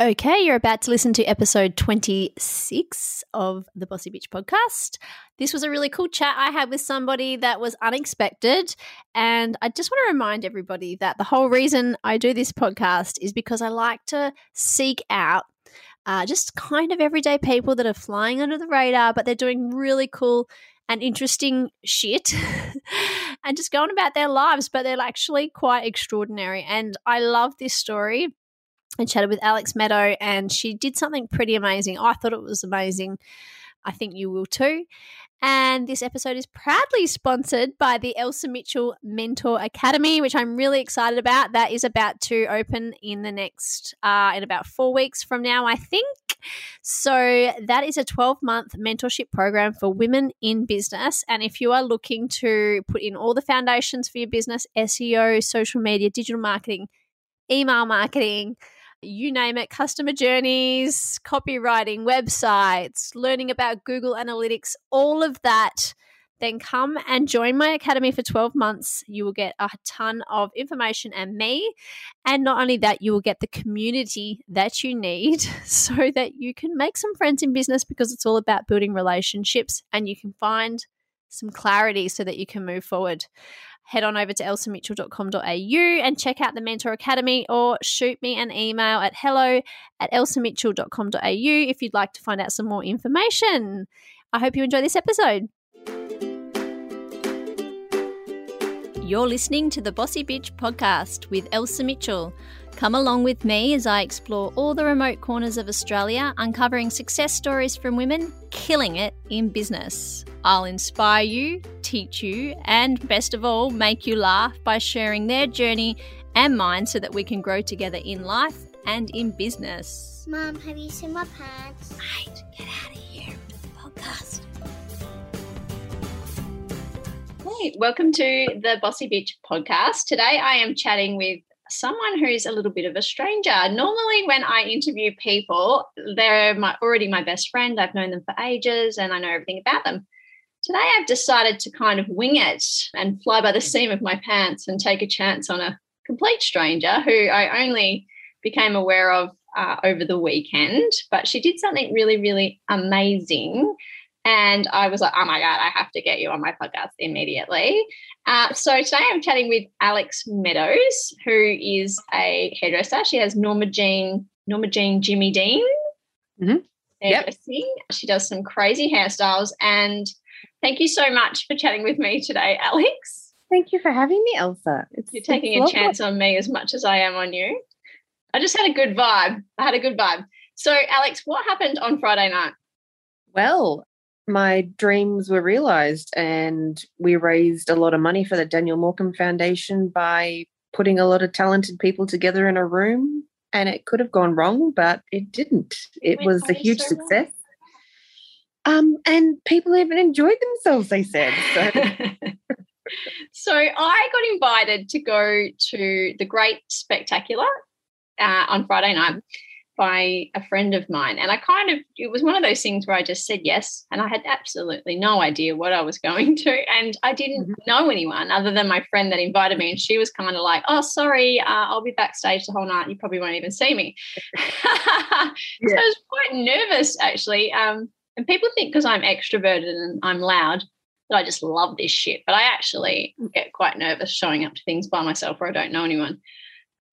Okay, you're about to listen to episode 26 of the Bossy Bitch podcast. This was a really cool chat I had with somebody that was unexpected. And I just want to remind everybody that the whole reason I do this podcast is because I like to seek out uh, just kind of everyday people that are flying under the radar, but they're doing really cool and interesting shit and just going about their lives, but they're actually quite extraordinary. And I love this story I chatted with Alex Meadow, and she did something pretty amazing. I thought it was amazing. I think you will too. And this episode is proudly sponsored by the Elsa Mitchell Mentor Academy, which I'm really excited about. That is about to open in the next, uh, in about four weeks from now, I think. So, that is a 12 month mentorship program for women in business. And if you are looking to put in all the foundations for your business SEO, social media, digital marketing, email marketing, you name it customer journeys, copywriting, websites, learning about Google Analytics, all of that. Then come and join my academy for 12 months. You will get a ton of information and me. And not only that, you will get the community that you need so that you can make some friends in business because it's all about building relationships and you can find some clarity so that you can move forward head on over to elsamitchell.com.au and check out the Mentor Academy or shoot me an email at hello at elsamitchell.com.au if you'd like to find out some more information. I hope you enjoy this episode. You're listening to the Bossy Bitch podcast with Elsa Mitchell. Come along with me as I explore all the remote corners of Australia, uncovering success stories from women killing it in business. I'll inspire you, teach you, and best of all, make you laugh by sharing their journey and mine so that we can grow together in life and in business. Mom, have you seen my pants? Mate, get out of here. Podcast. Hey, welcome to the Bossy Bitch podcast. Today I am chatting with someone who's a little bit of a stranger. Normally, when I interview people, they're my, already my best friend. I've known them for ages and I know everything about them. Today, I've decided to kind of wing it and fly by the seam of my pants and take a chance on a complete stranger who I only became aware of uh, over the weekend. But she did something really, really amazing. And I was like, oh my God, I have to get you on my podcast immediately. Uh, so today I'm chatting with Alex Meadows, who is a hairdresser. She has Norma Jean, Norma Jean Jimmy Dean. Mm-hmm. Yep. She does some crazy hairstyles and Thank you so much for chatting with me today, Alex. Thank you for having me, Elsa. It's, You're taking a chance on me as much as I am on you. I just had a good vibe. I had a good vibe. So, Alex, what happened on Friday night? Well, my dreams were realized, and we raised a lot of money for the Daniel Morcombe Foundation by putting a lot of talented people together in a room. And it could have gone wrong, but it didn't. It was a huge success. Um, and people even enjoyed themselves, they said. So. so I got invited to go to the Great Spectacular uh, on Friday night by a friend of mine. And I kind of, it was one of those things where I just said yes. And I had absolutely no idea what I was going to. And I didn't mm-hmm. know anyone other than my friend that invited me. And she was kind of like, oh, sorry, uh, I'll be backstage the whole night. You probably won't even see me. yeah. So I was quite nervous, actually. Um, and people think because I'm extroverted and I'm loud that I just love this shit. But I actually get quite nervous showing up to things by myself where I don't know anyone.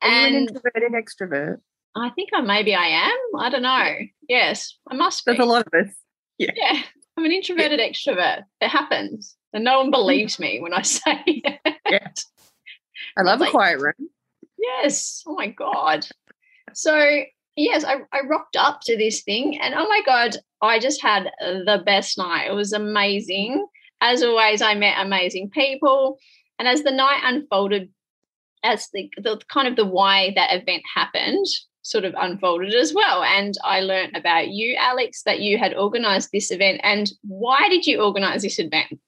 And an introverted extrovert. I think I maybe I am. I don't know. Yes, I must be. There's a lot of us. Yeah. Yeah. I'm an introverted yeah. extrovert. It happens. And no one believes me when I say it. Yeah. I love a quiet room. Yes. Oh my God. So yes, I, I rocked up to this thing and oh my God, I just had the best night. It was amazing. As always, I met amazing people. And as the night unfolded, as the, the kind of the why that event happened sort of unfolded as well. And I learned about you, Alex, that you had organized this event. And why did you organize this event?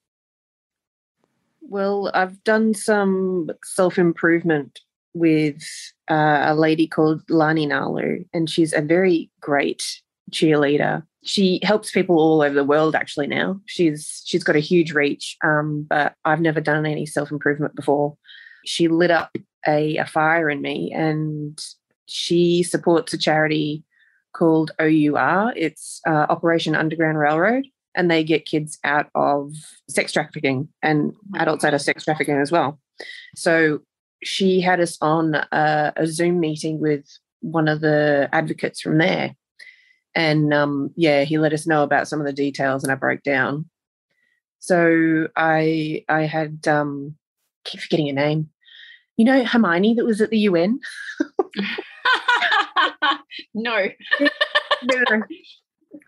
Well, I've done some self improvement with uh, a lady called Lani Nalu, and she's a very great cheerleader. She helps people all over the world actually now. She's she's got a huge reach, um, but I've never done any self improvement before. She lit up a, a fire in me, and she supports a charity called OUR. It's uh, Operation Underground Railroad, and they get kids out of sex trafficking and adults out of sex trafficking as well. So she had us on a, a Zoom meeting with one of the advocates from there. And um, yeah, he let us know about some of the details and I broke down. So I I had um keep forgetting her name. You know Hermione that was at the UN? no.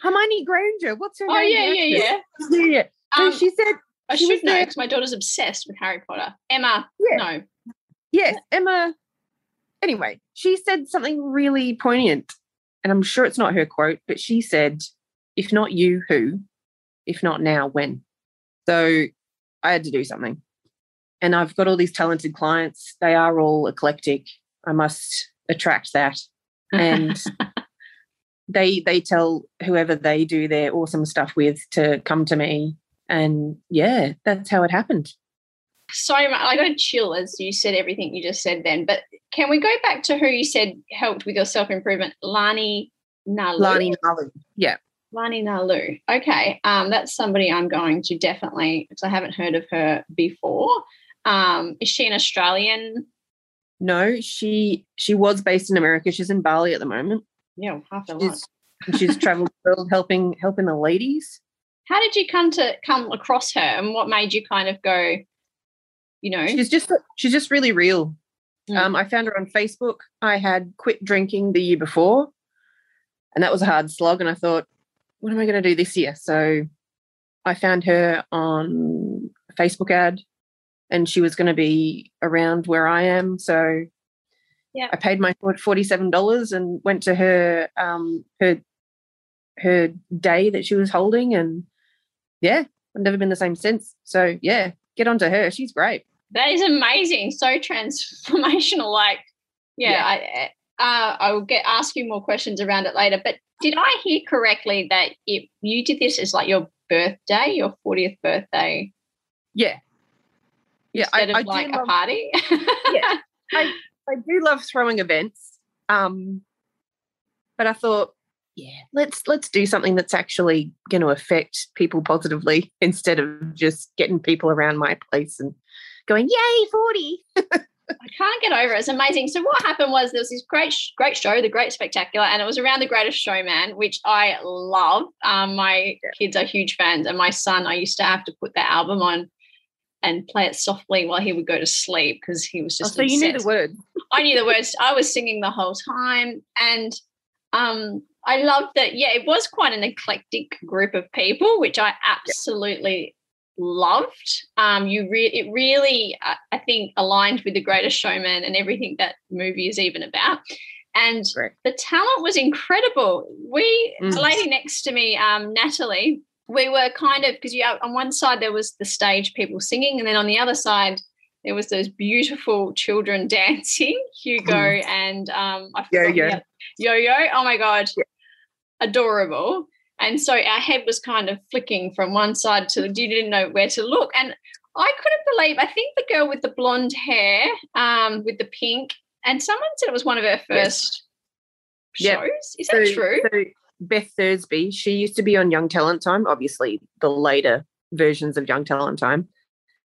Hermione Granger. What's her Oh name? yeah, yeah, yeah. yeah. yeah. So Um, she said, I she should know because my daughter's obsessed with Harry Potter. Emma. Yeah. No. yes, Emma. Anyway, she said something really poignant, and I'm sure it's not her quote, but she said, "If not you, who? If not now, when?" So I had to do something, and I've got all these talented clients. They are all eclectic. I must attract that, and they they tell whoever they do their awesome stuff with to come to me, and yeah, that's how it happened. so much. I got to chill as you said everything you just said then. But can we go back to who you said helped with your self improvement? Lani Nalu. Lani Nalu. Yeah. Lani Nalu. Okay. Um, that's somebody I'm going to definitely because I haven't heard of her before. Um, is she an Australian? No, she she was based in America. She's in Bali at the moment. Yeah, half a lot. She's she's traveled the world helping helping the ladies. How did you come to come across her, and what made you kind of go? You know, She's just she's just really real. Mm. Um, I found her on Facebook. I had quit drinking the year before, and that was a hard slog. And I thought, what am I going to do this year? So I found her on a Facebook ad, and she was going to be around where I am. So Yeah. I paid my forty seven dollars and went to her um, her her day that she was holding, and yeah, I've never been the same since. So yeah, get onto her. She's great. That is amazing. So transformational. Like, yeah, Yeah. I uh, I will get ask you more questions around it later. But did I hear correctly that if you did this as like your birthday, your 40th birthday, Yeah. Yeah, instead I, I of like a love, party? Yeah. I do love throwing events. Um, but I thought, yeah, let's let's do something that's actually going to affect people positively instead of just getting people around my place and going, yay, 40. I can't get over it. It's amazing. So what happened was there was this great, great show, The Great Spectacular, and it was around The Greatest Showman, which I love. Um, my kids are huge fans, and my son, I used to have to put the album on and play it softly while he would go to sleep because he was Oh, just. so you knew the obsessed. word. I knew the words. I was singing the whole time, and um, I loved that. Yeah, it was quite an eclectic group of people, which I absolutely loved. Um, you re- it really, I I think, aligned with the Greatest Showman and everything that movie is even about. And Correct. the talent was incredible. We, the Mm. lady next to me, um, Natalie, we were kind of because you on one side there was the stage people singing, and then on the other side there was those beautiful children dancing, Hugo Mm. and um, forgot the other- Yo-yo. Oh my god, adorable. And so our head was kind of flicking from one side to the you didn't know where to look. And I couldn't believe, I think the girl with the blonde hair, um, with the pink, and someone said it was one of her Yes. first Yep. shows. Is that true? So Beth Thursby, she used to be on Young Talent Time, obviously the later versions of Young Talent Time,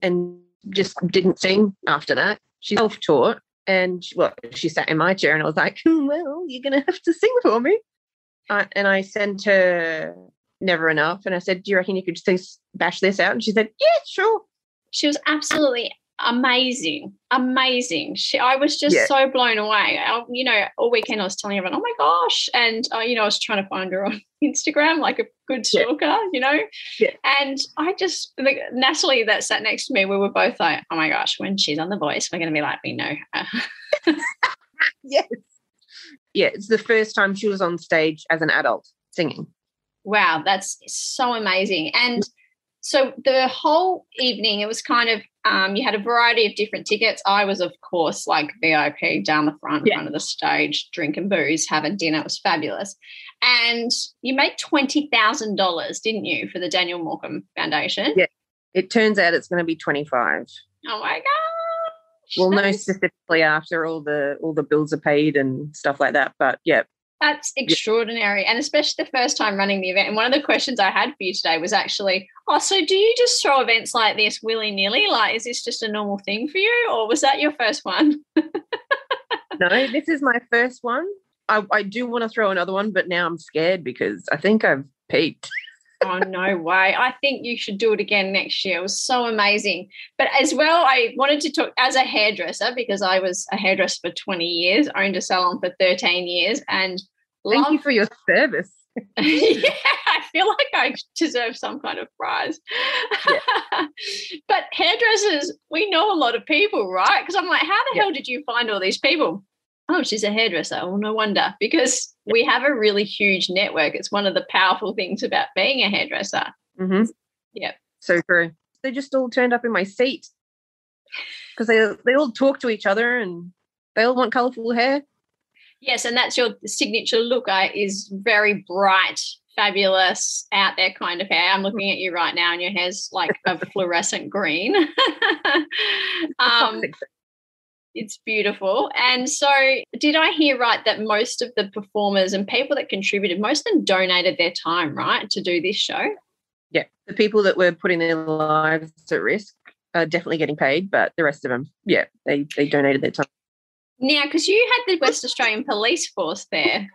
and just didn't sing after that. She's self-taught, and she- well, she sat in my chair, and I was like, "Hmm, "Well, you're gonna have to sing for me." Uh, and I sent her "Never Enough," and I said, "Do you reckon you could just bash this out?" And she said, "Yeah, sure." she was absolutely amazing amazing she i was just Yeah. so blown away I, you know all weekend i was telling everyone oh my gosh and uh, you know i was trying to find her on instagram like a good Yeah. stalker you know Yeah. and i just like natalie that sat next to me we were both like oh my gosh when she's on the voice we're going to be like we know her Yes. Yeah, it's the first time she was on stage as an adult singing. Wow, that's so amazing. And so the whole evening, it was kind of, um, you had a variety of different tickets. I was, of course, like VIP down the front, Yeah. front of the stage, drinking booze, having dinner. It was fabulous. And you made $20,000, didn't you, for the Daniel Morcombe Foundation? Yeah. It turns out it's going to be 25. Oh my God. Well, no specifically after all the all the bills are paid and stuff like that. But yeah, That's extraordinary. And especially the first time running the event. And one of the questions I had for you today was actually, oh, so do you just throw events like this willy nilly? Like, is this just a normal thing for you? Or was that your first one? no, this is my first one. I, I do want to throw another one, but now I'm scared because I think I've peaked. oh, no way. I think you should do it again next year. It was so amazing. But as well, I wanted to talk as a hairdresser because I was a hairdresser for 20 years, owned a salon for 13 years, and Thank love you for your service. yeah, I feel like I deserve some kind of prize. but hairdressers, we know a lot of people, right? Because I'm like, how the Yeah. hell did you find all these people? Oh, she's a hairdresser. Well, no wonder, because we have a really huge network. It's one of the powerful things about being a hairdresser. Mm-hmm. Yeah. So true. They just all turned up in my seat because they they all talk to each other and they all want colourful hair. Yes, and that's your signature look. I is very bright, fabulous, out there kind of hair. I'm looking at you right now, and your hair's like a fluorescent green. um, it's beautiful. And so, did I hear right that most of the performers and people that contributed, most of them donated their time, right, to do this show? Yeah, the people that were putting their lives at risk are definitely getting paid, but the rest of them, yeah, they they donated their time. Now, because you had the West Australian Police Force there,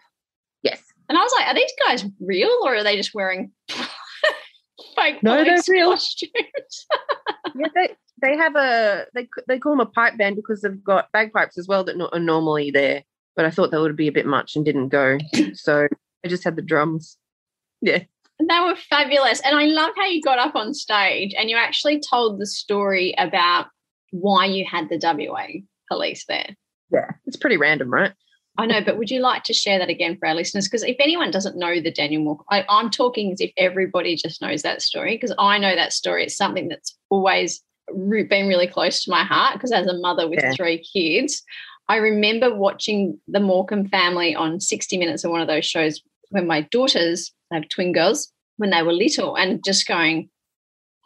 Yes. and I was like, are these guys real or are they just wearing fake No, they're real. costumes? yeah, they they have a they they call them a pipe band because they've got bagpipes as well that are normally there. But I thought that would be a bit much and didn't go, so I just had the drums. Yeah, They were fabulous. And I love how you got up on stage and you actually told the story about why you had the WA police there. yeah, it's pretty random, right? I know, but would you like to share that again for our listeners? Because if anyone doesn't know the Daniel Moore, I, I'm talking as if everybody just knows that story because I know that story. It's something that's always been really close to my heart because as a mother with Yeah. three kids, I remember watching the Morcombe family on 60 Minutes or one of those shows when my daughters, I have twin girls, when they were little and just going,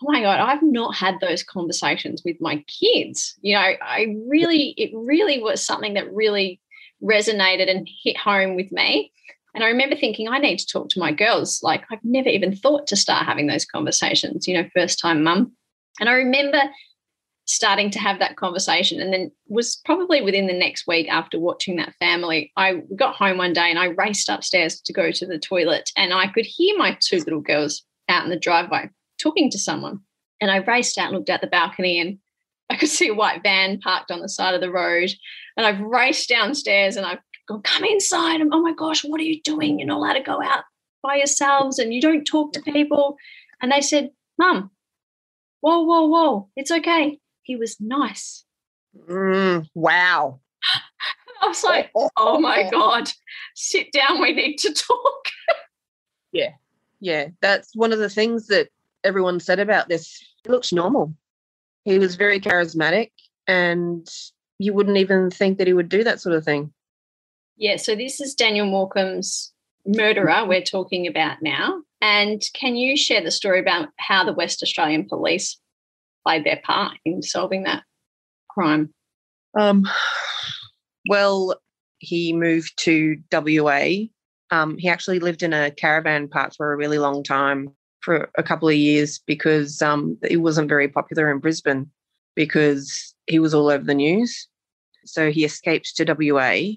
oh my god i've not had those conversations with my kids you know i really it really was something that really resonated and hit home with me. And i remember thinking i need to talk to my girls. Like i've never even thought to start having those conversations you know first time mum. And i remember starting to have that conversation and then was probably within the next week after watching that family i got home one day and i raced upstairs to go to the toilet and i could hear my two little girls out in the driveway talking to someone. And I raced out and looked out the balcony and I could see a white van parked on the side of the road. And I've raced downstairs and I've gone, come inside. And oh my gosh, what are you doing? You're not allowed to go out by yourselves and you don't talk to people. And they said, Mum, whoa, whoa, whoa, it's okay. He was nice. Mm, wow. I was like, oh my God, sit down. We need to talk. Yeah, Yeah. that's one of the things that everyone said about this. It looks normal. He was very charismatic, and you wouldn't even think that he would do that sort of thing. Yeah, so this is Daniel Morcombe's murderer we're talking about now. And can you share the story about how the West Australian police played their part in solving that crime? Um, well, he moved to WA. Um, he actually lived in a caravan park for a really long time, for a couple of years, because um, he wasn't very popular in Brisbane because he was all over the news. So he escaped to WA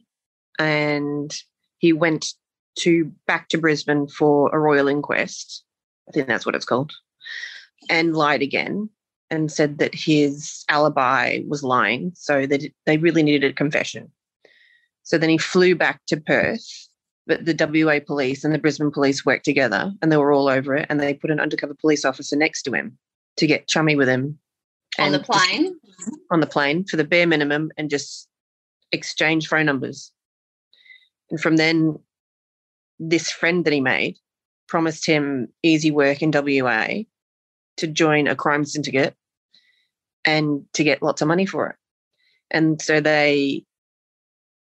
and he went to back to Brisbane for a royal inquest. I think that's what it's called. And lied again and said that his alibi was lying, so that they really needed a confession. So then he flew back to Perth, but the WA police and the Brisbane police worked together and they were all over it. And they put an undercover police officer next to him to get chummy with him On the and just- plane? on the plane for the bare minimum and just exchange phone numbers. And from then, this friend that he made promised him easy work in WA to join a crime syndicate and to get lots of money for it. And so they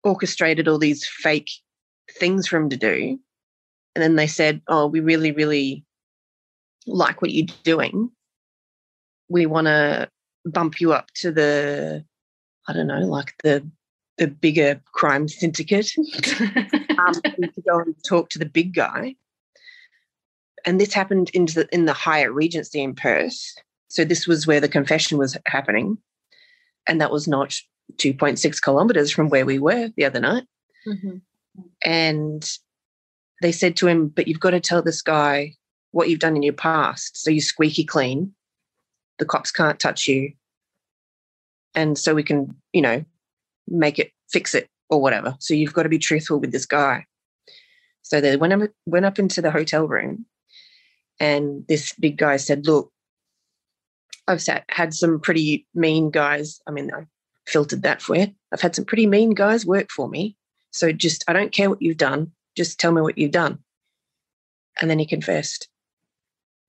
orchestrated all these fake things for him to do. And then they said, Oh, we really, really like what you're doing. We want to bump you up to the I don't know, like the the bigger crime syndicate um, to go and talk to the big guy. And this happened in the in the Hyatt Regency in Perth. So this was where the confession was happening, and that was not 2.6 kilometers from where we were the other night. Mhm. And they said to him, "But you've got to tell this guy what you've done in your past, so you're squeaky clean. The cops can't touch you, and so we can, you know, make it, fix it, or whatever. So you've got to be truthful with this guy." So they went up, went up into the hotel room, and this big guy said, "Look, I've sat, had some pretty mean guys. I mean, I filtered that for you. I've had some pretty mean guys work for me. So just, I don't care what you've done. Just tell me what you've done." And then he confessed.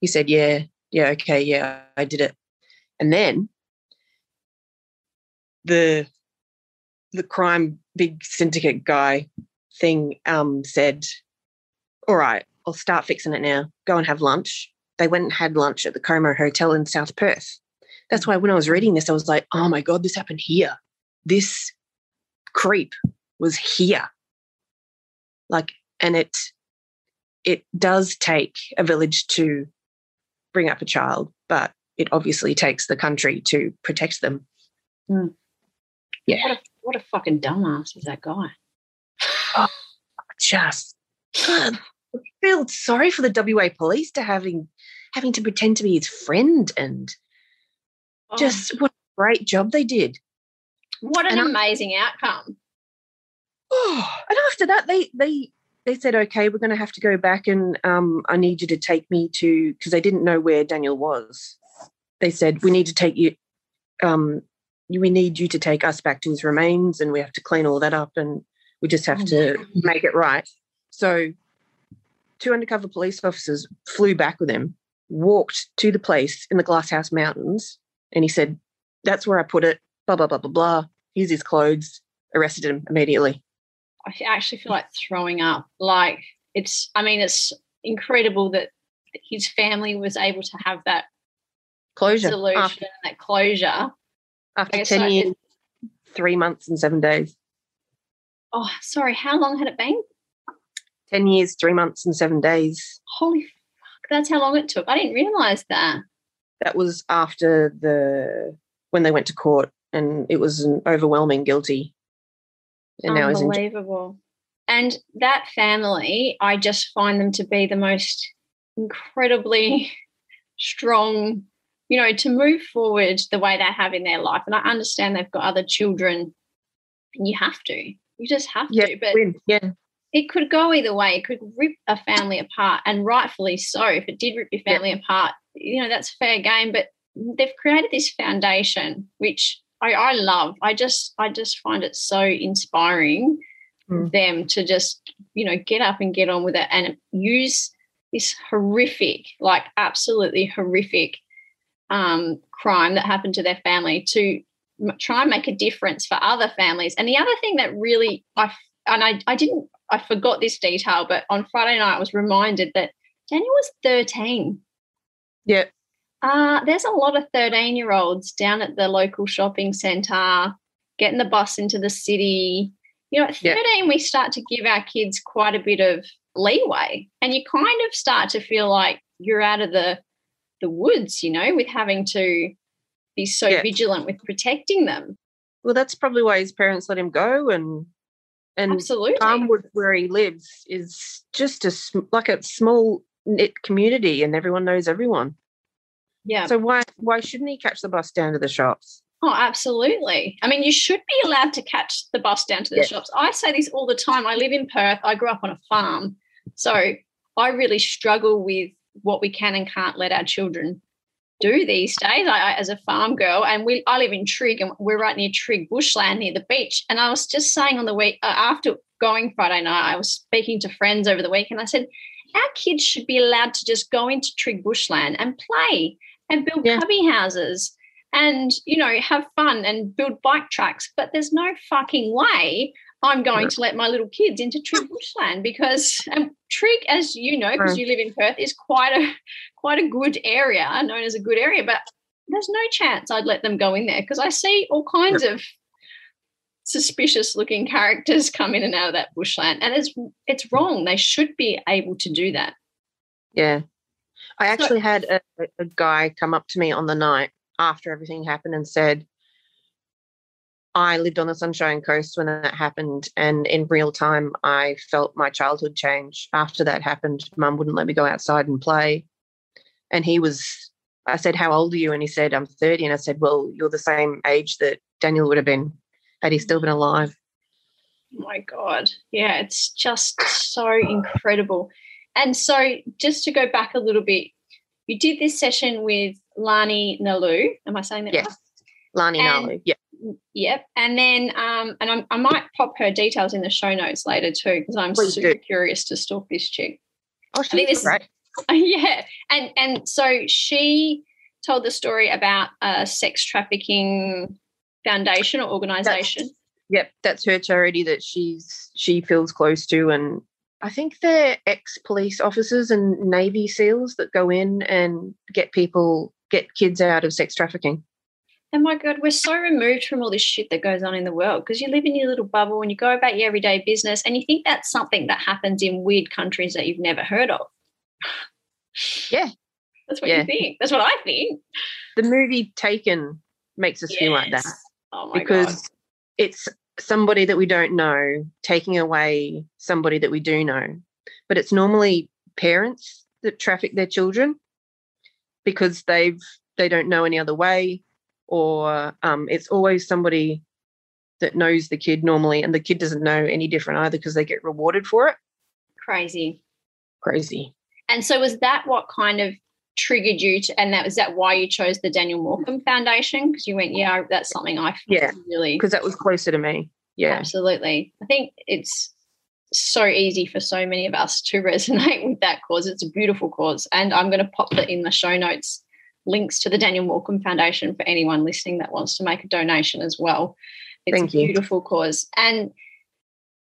He said, "Yeah, yeah, okay, yeah, I did it." And then the the crime big syndicate guy thing um, said, "All right, I'll start fixing it now. Go and have lunch." They went and had lunch at the Como Hotel in South Perth. That's why when I was reading this, I was like, "Oh my god, this happened here. This creep was here." Like, and it it does take a village to bring up a child, but it obviously takes the country to protect them. Mm. Yeah, What a what a fucking dumbass is that guy? just I feel sorry for the WA police to having having to pretend to be his friend and Oh, just what a great job they did. what an and amazing outcome. Oh, and after that, they they they said, okay, we're going to have to go back and um, I need you to take me to because they didn't know where Daniel was. They said we need to take you. Um, we need you to take us back to his remains, and we have to clean all that up, and we just have Oh to make it right. So, two undercover police officers flew back with him, walked to the place in the Glasshouse Mountains, and he said, "That's where I put it." Blah blah blah blah blah. Here's his clothes. Arrested him immediately. I actually feel like throwing up. Like it's, I mean, it's incredible that his family was able to have that Closure solution after, that closure. after 10 so it- years, three months and seven days. Oh, sorry, how long had it been? 10 years, three months and seven days. Holy fuck, that's how long it took. I didn't realize that. That was after the when they went to court and it was an overwhelming guilty. And. Unbelievable. And that family, I just find them to be the most incredibly strong, you know, to move forward the way they have in their life. And I understand they've got other children, and you have to. You just have Yeah, to. But win. Yeah. it could go either way. It could rip a family apart, and rightfully so. If it did rip your Yeah. family apart, you know that's fair game. But they've created this foundation, which I, I love. I just, I just find it so inspiring Mm. them to just, you know, get up and get on with it and use this horrific, like absolutely horrific um, crime that happened to their family to m- try and make a difference for other families. And the other thing that really I f- and I, I didn't I forgot this detail, but on Friday night I was reminded that Daniel was 13. Yeah. Uh, there's a lot of 13 year olds down at the local shopping centre, getting the bus into the city. You know, at Yeah. 13, we start to give our kids quite a bit of leeway, and you kind of start to feel like you're out of the the woods, you know, with having to be so Yeah. vigilant with protecting them. Well, that's probably why his parents let him go. And and Absolutely. Palmwood, where he lives, is just a sm- like a small knit community, and everyone knows everyone. Yeah. So why why shouldn't he catch the bus down to the shops? Oh, absolutely. I mean, you should be allowed to catch the bus down to the Yeah. shops. I say this all the time. I live in Perth. I grew up on a farm. So I really struggle with what we can and can't let our children do these days. I, I as a farm girl, and we I live in Trigg, and we're right near Trigg bushland near the beach. And I was just saying on the week uh, after going Friday night, I was speaking to friends over the week, and I said, our kids should be allowed to just go into Trigg bushland and play and build Yeah. cubby houses and you know have fun and build bike tracks. But there's no fucking way. I'm going No. to let my little kids into Trigg bushland because um, Trigg, as you know, because you live in Perth, is quite a quite a good area, known as a good area. But there's no chance I'd let them go in there because I see all kinds of suspicious looking characters come in and out of that bushland. And it's it's wrong. They should be able to do that. Yeah. I actually had a, a guy come up to me on the night after everything happened and said, I lived on the Sunshine Coast when that happened, and in real time, I felt my childhood change. After that happened, mum wouldn't let me go outside and play. And he was, I said, How old are you? And he said, I'm 30. And I said, Well, you're the same age that Daniel would have been had he still been alive. Oh my God. Yeah, it's just so incredible. And so, just to go back a little bit, you did this session with Lani Nalu. Am I saying that yes. right? Lani Nalu. Yeah. Yep. And then, um, and I'm, i might pop her details in the show notes later too, because I'm Please super do. curious to stalk this chick. Oh, think she's this- great. yeah. And and so she told the story about a sex trafficking foundation or organization. Yep, that's her charity that she's she feels close to, and I think they're ex police officers and Navy SEALs that go in and get people get kids out of sex trafficking. And my God, we're so removed from all this shit that goes on in the world because you live in your little bubble and you go about your everyday business and you think that's something that happens in weird countries that you've never heard of. Yeah. That's what Yeah. you think. That's what I think. The movie Taken makes us feel like that Oh my because God. it's somebody that we don't know taking away somebody that we do know, but it's normally parents that traffic their children because they've they don't know any other way, or um, it's always somebody that knows the kid normally, and the kid doesn't know any different either because they get rewarded for it. Crazy. Crazy. And so was that what kind of triggered you to, and that was that why you chose the Daniel Morcombe Foundation? Because you went, yeah, that's something I Yeah, really because that was closer to me. Yeah, absolutely. I think it's so easy for so many of us to resonate with that cause. It's a beautiful cause. And I'm going to pop that in the show notes links to the Daniel Morcombe Foundation for anyone listening that wants to make a donation as well. It's Thank a you. beautiful cause. And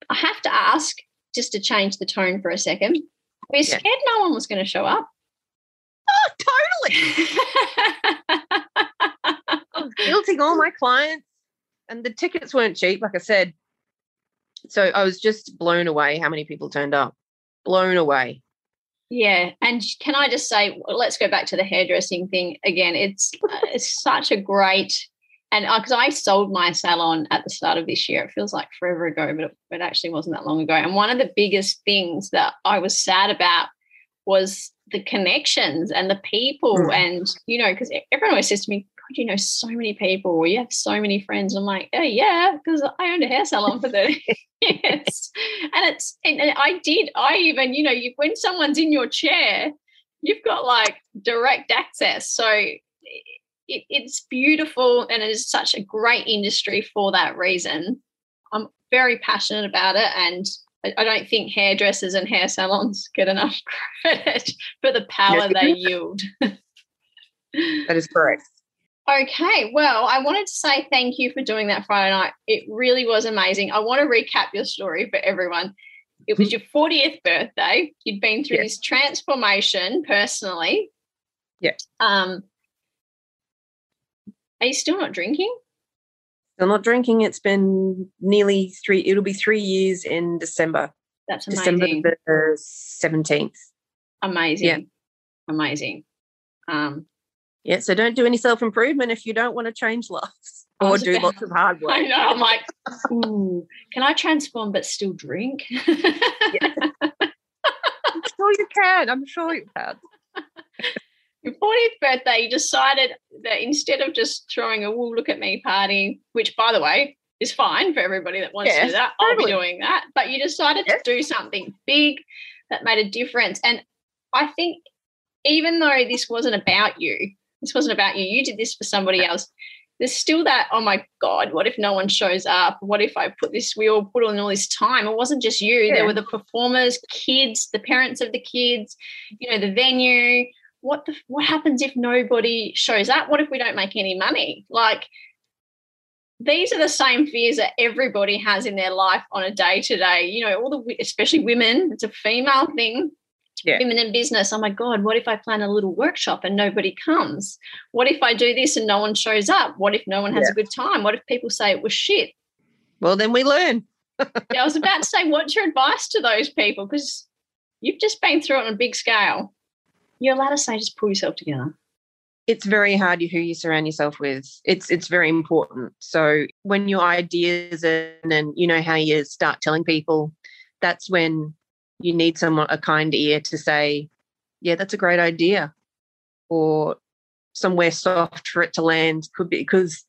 I have to ask, just to change the tone for a second, were you Yeah. scared no one was going to show up? Totally. I was guilting all my clients, and the tickets weren't cheap, like I said. So I was just blown away how many people turned up. Blown away. Yeah, and can I just say, let's go back to the hairdressing thing again. It's uh, it's such a great, and because I sold my salon at the start of this year, it feels like forever ago, but it, it actually wasn't that long ago. And one of the biggest things that I was sad about was the connections and the people, Mm. and you know, because everyone always says to me, "God, you know so many people, or you have so many friends." I'm like, "Oh yeah," because I owned a hair salon for thirty yes and it's and, and i did i even you know you, when someone's in your chair you've got like direct access so it, it's beautiful and it is such a great industry for that reason i'm very passionate about it and I, I don't think hairdressers and hair salons get enough credit for the power Yes. they yield That is correct. Okay, well, I wanted to say thank you for doing that Friday night. It really was amazing. I want to recap your story for everyone. It was your 40th birthday. You'd been through Yes. this transformation personally. Yeah. Um, are you still not drinking? Still not drinking. It's been nearly three. It'll be three years in December. That's amazing. December the seventeenth. Amazing. Amazing. Um, Yeah. So don't do any self improvement if you don't want to change lives or do about- lots of hard work. I know. I'm like, ooh, can I transform but still drink? yeah. I'm sure you can. I'm sure you can. Your 40th birthday, you decided that instead of just throwing a "Well, look at me" party, which, by the way, is fine for everybody that wants to do Yes, that, I'll be doing that. But you decided Yes. to do something big that made a difference. And I think even though this wasn't about you, this wasn't about you, you did this for somebody else. There's still that, oh my God, what if no one shows up? What if I put this, we all put on all this time? It wasn't just you. Yeah. There were the performers, kids, the parents of the kids, you know, the venue. What the, what happens if nobody shows up? What if we don't make any money? Like these are the same fears that everybody has in their life on a day to day. You know, all the especially women. It's a female thing. Yeah. Women in business. Oh my God, what if I plan a little workshop and nobody comes? What if I do this and no one shows up? What if no one has Yeah. a good time? What if people say it was shit? Well, then we learn. yeah, I was about to say, what's your advice to those people? Because you've just been through it on a big scale. You're allowed to say, just pull yourself together. It's very hard who you surround yourself with. It's it's very important. So when your ideas and and you know how you start telling people, that's when you need someone a kind ear to say, yeah, that's a great idea, or somewhere soft for it to land could be because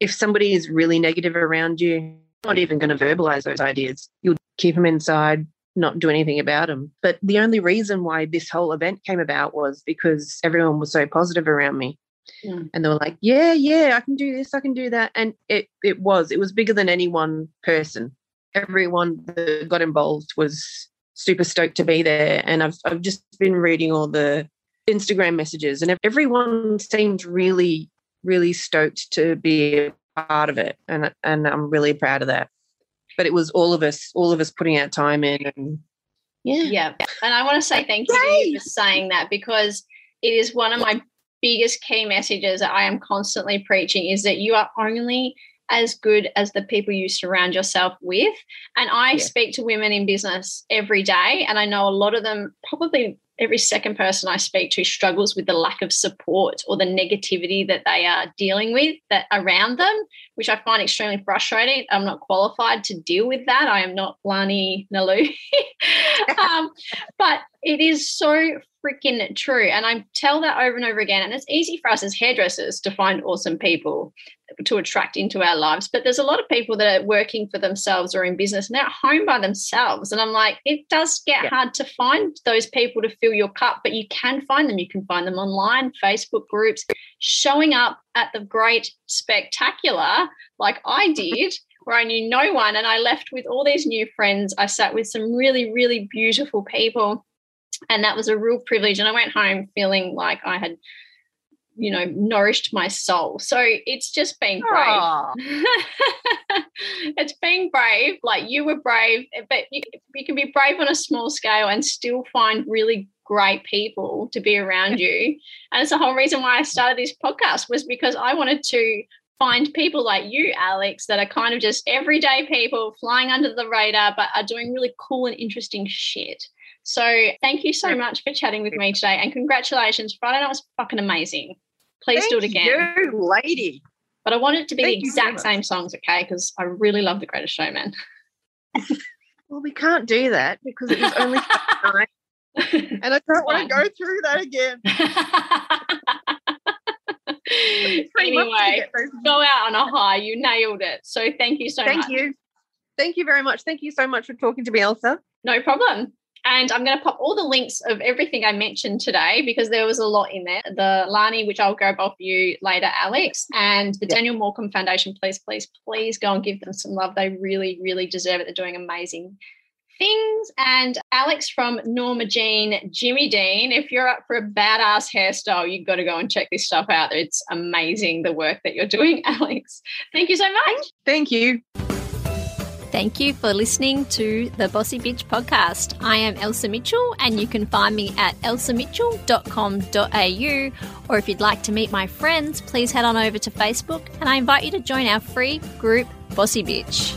if somebody is really negative around you, not even going to verbalize those ideas. You'll keep them inside, not do anything about them. But the only reason why this whole event came about was because everyone was so positive around me. Mm. And they were like, yeah, yeah, I can do this, I can do that. And it it was, it was bigger than any one person. Everyone that got involved was super stoked to be there. And I've I've just been reading all the Instagram messages and everyone seemed really, really stoked to be a part of it. And and I'm really proud of that but it was all of us, all of us putting our time in and yeah. Yeah. And I want to say thank you to you for saying that because it is one of my biggest key messages that I am constantly preaching is that you are only as good as the people you surround yourself with. And I Yeah. speak to women in business every day, and I know a lot of them, probably every second person I speak to, struggles with the lack of support or the negativity that they are dealing with that around them, which I find extremely frustrating. I'm not qualified to deal with that. I am not Lani Nalu. um, but it is so freaking true. And I tell that over and over again. And it's easy for us as hairdressers to find awesome people to attract into our lives. But there's a lot of people that are working for themselves or in business and they're at home by themselves. And I'm like, it does get Yeah. hard to find those people to fill your cup, but you can find them. You can find them online, Facebook groups, showing up at the great spectacular like I did. Where I knew no one, and I left with all these new friends. I sat with some really, really beautiful people, and that was a real privilege. And I went home feeling like I had, you know, nourished my soul. So it's just being brave. It's being brave. Like you were brave, but you, you can be brave on a small scale and still find really great people to be around you. And it's the whole reason why I started this podcast was because I wanted to find people like you, Alex, that are kind of just everyday people flying under the radar, but are doing really cool and interesting shit. So thank you so much for chatting with me today. And congratulations. Friday night was fucking amazing. Please do it again. you, lady. But I want it to be Thank the you so exact same songs, okay? Because I really love The Greatest Showman. Well, we can't do that because it was only night, and I don't want to go through that again. Three months to anyway, go out on a high. You nailed it. So thank you so Thank much. you. Thank you very much. Thank you so much for talking to me, Elsa. No problem. And I'm going to pop all the links of everything I mentioned today because there was a lot in there. The Lani, which I'll grab off you later, Alex, and the Yeah. Daniel Morcombe Foundation. Please, please, please go and give them some love. They really, really deserve it. They're doing amazing things. And Alex from Norma Jean, Jimmy Dean, if you're up for a badass hairstyle, you've got to go and check this stuff out. It's amazing the work that you're doing, Alex. Thank you so much. Thank you. Thank you for listening to the Bossy Bitch podcast. I am Elsa Mitchell, and you can find me at elsamitchell.com.au. Or if you'd like to meet my friends, please head on over to Facebook, and I invite you to join our free group, Bossy Bitch.